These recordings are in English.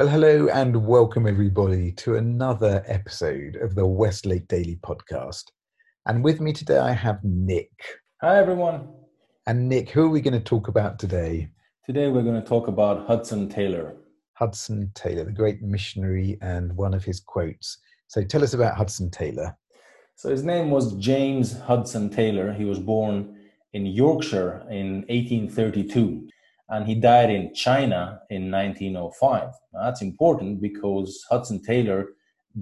Well, hello and welcome everybody to another episode of the Westlake Daily Podcast. And with me today, I have Nick. Hi, everyone. And Nick, who are we going to talk about today? Today, we're going to talk about Hudson Taylor. Hudson Taylor, the great missionary, and one of his quotes. So tell us about Hudson Taylor. So his name was James Hudson Taylor. He was born in Yorkshire in 1832 and he died in China in 1905. Now, that's important because Hudson Taylor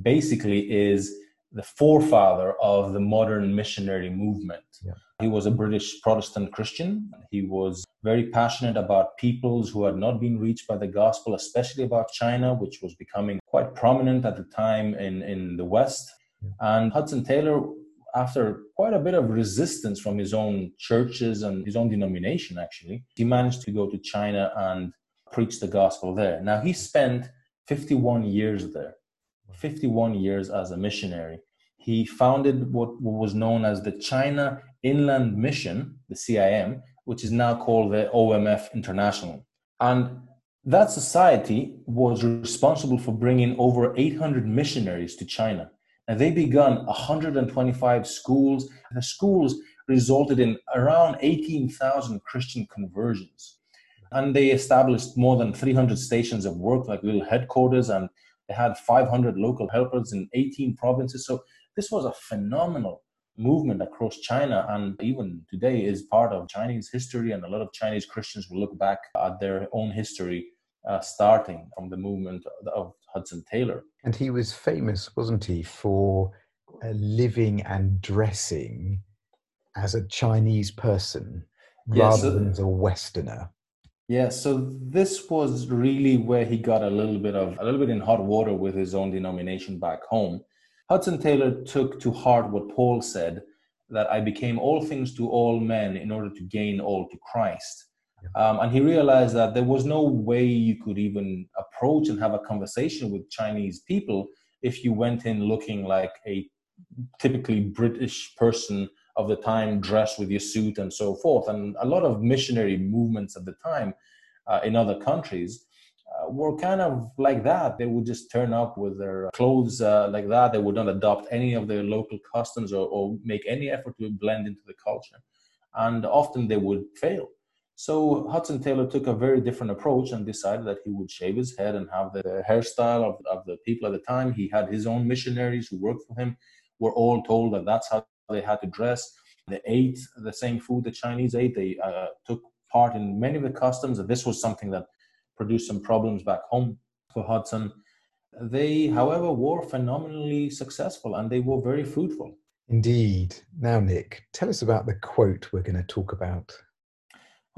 basically is the forefather of the modern missionary movement. Yeah. He was a British Protestant Christian. He was very passionate about peoples who had not been reached by the gospel, especially about China, which was becoming quite prominent at the time in, in the West. Yeah. And Hudson Taylor after quite a bit of resistance from his own churches and his own denomination, actually, he managed to go to China and preach the gospel there. Now, he spent 51 years there, 51 years as a missionary. He founded what was known as the China Inland Mission, the CIM, which is now called the OMF International. And that society was responsible for bringing over 800 missionaries to China and they began 125 schools. The schools resulted in around 18,000 Christian conversions. And they established more than 300 stations of work, like little headquarters, and they had 500 local helpers in 18 provinces. So this was a phenomenal movement across China, and even today is part of Chinese history. And a lot of Chinese Christians will look back at their own history, uh, starting from the movement of Hudson Taylor. And he was famous, wasn't he, for uh, living and dressing as a Chinese person rather so, than as a Westerner. Yeah, so this was really where he got a little bit of a little bit in hot water with his own denomination back home. Hudson Taylor took to heart what Paul said that I became all things to all men in order to gain all to Christ. Um, and he realized that there was no way you could even approach and have a conversation with Chinese people if you went in looking like a typically British person of the time, dressed with your suit and so forth. And a lot of missionary movements at the time uh, in other countries uh, were kind of like that. They would just turn up with their clothes uh, like that. They would not adopt any of their local customs or, or make any effort to blend into the culture. And often they would fail so Hudson Taylor took a very different approach and decided that he would shave his head and have the hairstyle of, of the people at the time. He had his own missionaries who worked for him, were all told that that's how they had to dress. They ate the same food the Chinese ate. They uh, took part in many of the customs. And this was something that produced some problems back home for Hudson. They, however, were phenomenally successful and they were very fruitful. Indeed. Now, Nick, tell us about the quote we're going to talk about.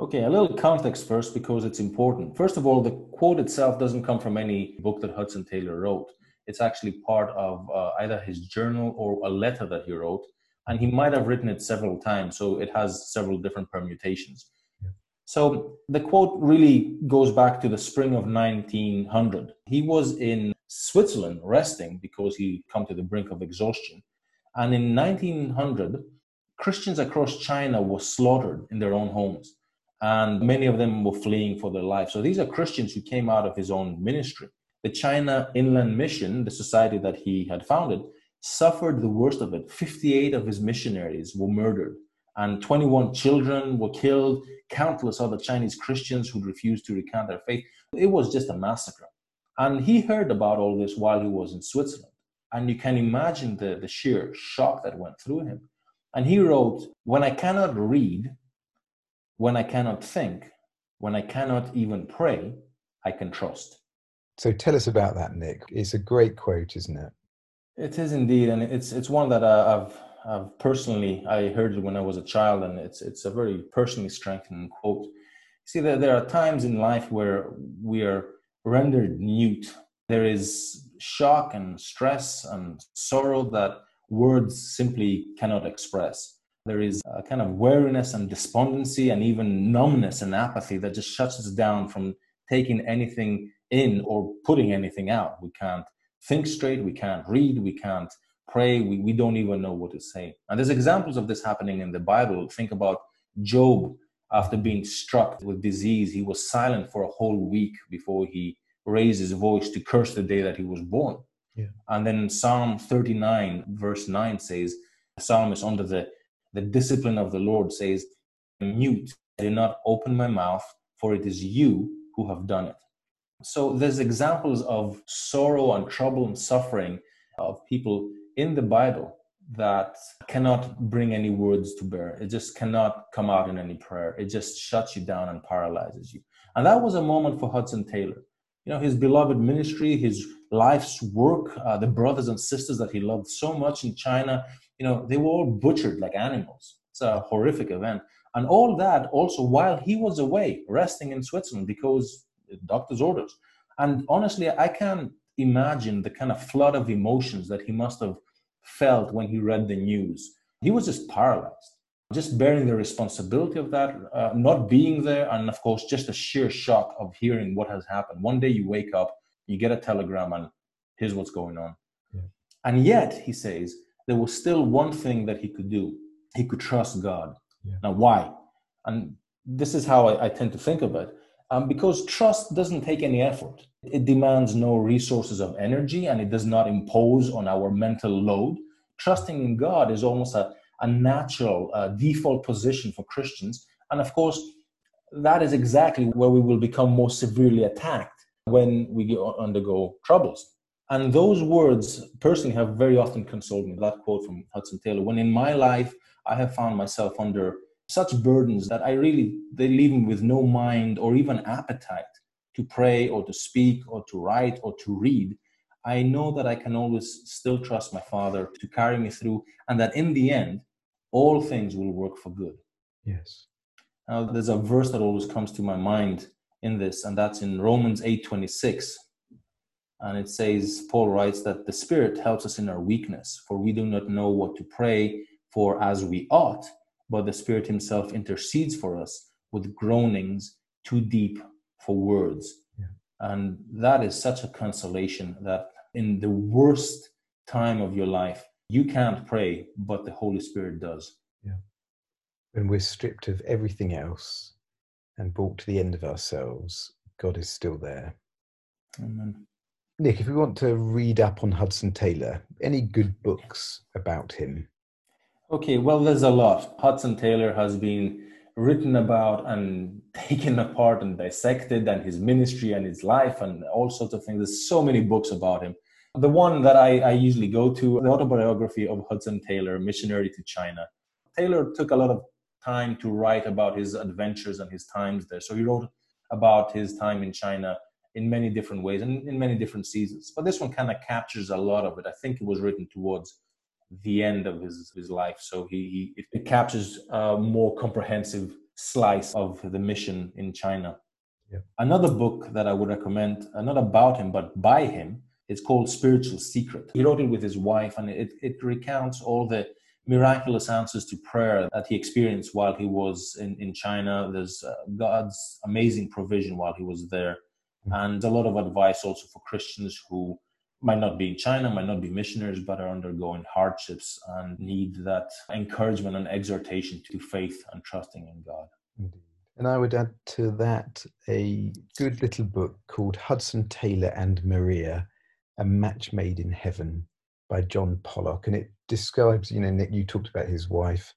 Okay, a little context first because it's important. First of all, the quote itself doesn't come from any book that Hudson Taylor wrote. It's actually part of uh, either his journal or a letter that he wrote, and he might have written it several times, so it has several different permutations. Yeah. So the quote really goes back to the spring of 1900. He was in Switzerland resting because he'd come to the brink of exhaustion, and in 1900, Christians across China were slaughtered in their own homes and many of them were fleeing for their life. So these are Christians who came out of his own ministry. The China Inland Mission, the society that he had founded, suffered the worst of it. 58 of his missionaries were murdered, and 21 children were killed, countless other Chinese Christians who refused to recant their faith. It was just a massacre. And he heard about all this while he was in Switzerland. And you can imagine the, the sheer shock that went through him. And he wrote, When I cannot read, when I cannot think, when I cannot even pray, I can trust. So tell us about that, Nick. It's a great quote, isn't it? It is indeed, and it's it's one that uh, I've I've personally I heard it when I was a child, and it's it's a very personally strengthening quote. See, there there are times in life where we are rendered mute. There is shock and stress and sorrow that words simply cannot express there is a kind of weariness and despondency and even numbness and apathy that just shuts us down from taking anything in or putting anything out. We can't think straight, we can't read, we can't pray, we, we don't even know what to say. And there's examples of this happening in the Bible. Think about Job after being struck with disease, he was silent for a whole week before he raised his voice to curse the day that he was born. Yeah. And then Psalm 39, verse 9 says, the psalmist under the, the discipline of the Lord says, Mute, I did not open my mouth, for it is you who have done it. So there's examples of sorrow and trouble and suffering of people in the Bible that cannot bring any words to bear. It just cannot come out in any prayer. It just shuts you down and paralyzes you. And that was a moment for Hudson Taylor. You know, his beloved ministry, his life's work, uh, the brothers and sisters that he loved so much in China, you know, they were all butchered like animals. It's a horrific event. And all that also while he was away, resting in Switzerland because doctor's orders. And honestly, I can't imagine the kind of flood of emotions that he must have felt when he read the news. He was just paralyzed, just bearing the responsibility of that, uh, not being there, and of course, just the sheer shock of hearing what has happened. One day you wake up, you get a telegram, and here's what's going on. Yeah. And yet, he says, there was still one thing that he could do he could trust God. Yeah. Now, why? And this is how I, I tend to think of it. Um, because trust doesn't take any effort. It demands no resources of energy and it does not impose on our mental load. Trusting in God is almost a, a natural uh, default position for Christians. And of course, that is exactly where we will become more severely attacked when we undergo troubles. And those words personally have very often consoled me. That quote from Hudson Taylor when in my life I have found myself under such burdens that I really, they leave me with no mind or even appetite to pray or to speak or to write or to read. I know that I can always still trust my Father to carry me through, and that in the end, all things will work for good. Yes. Now, there's a verse that always comes to my mind in this, and that's in Romans 8:26. And it says, Paul writes that the Spirit helps us in our weakness, for we do not know what to pray for as we ought but the Spirit Himself intercedes for us with groanings too deep for words. Yeah. And that is such a consolation that in the worst time of your life, you can't pray, but the Holy Spirit does. Yeah. When we're stripped of everything else and brought to the end of ourselves, God is still there. Amen. Nick, if we want to read up on Hudson Taylor, any good books about him? Okay, well, there's a lot. Hudson Taylor has been written about and taken apart and dissected, and his ministry and his life, and all sorts of things. There's so many books about him. The one that I, I usually go to, the autobiography of Hudson Taylor, Missionary to China. Taylor took a lot of time to write about his adventures and his times there. So he wrote about his time in China in many different ways and in many different seasons. But this one kind of captures a lot of it. I think it was written towards the end of his, his life. So he, he it captures a more comprehensive slice of the mission in China. Yeah. Another book that I would recommend, uh, not about him, but by him, it's called Spiritual Secret. He wrote it with his wife, and it, it recounts all the miraculous answers to prayer that he experienced while he was in, in China. There's uh, God's amazing provision while he was there. Mm-hmm. and a lot of advice also for Christians who might not be in China, might not be missionaries, but are undergoing hardships and need that encouragement and exhortation to faith and trusting in God. And I would add to that a good little book called Hudson Taylor and Maria, A Match Made in Heaven by John Pollock. And it describes, you know, Nick, you talked about his wife,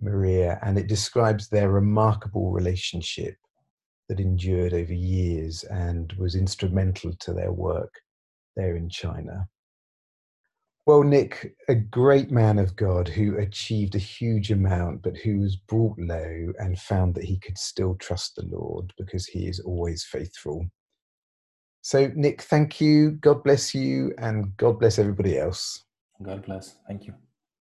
Maria, and it describes their remarkable relationship that endured over years and was instrumental to their work there in China. Well, Nick, a great man of God who achieved a huge amount, but who was brought low and found that he could still trust the Lord because he is always faithful. So, Nick, thank you. God bless you, and God bless everybody else. God bless. Thank you.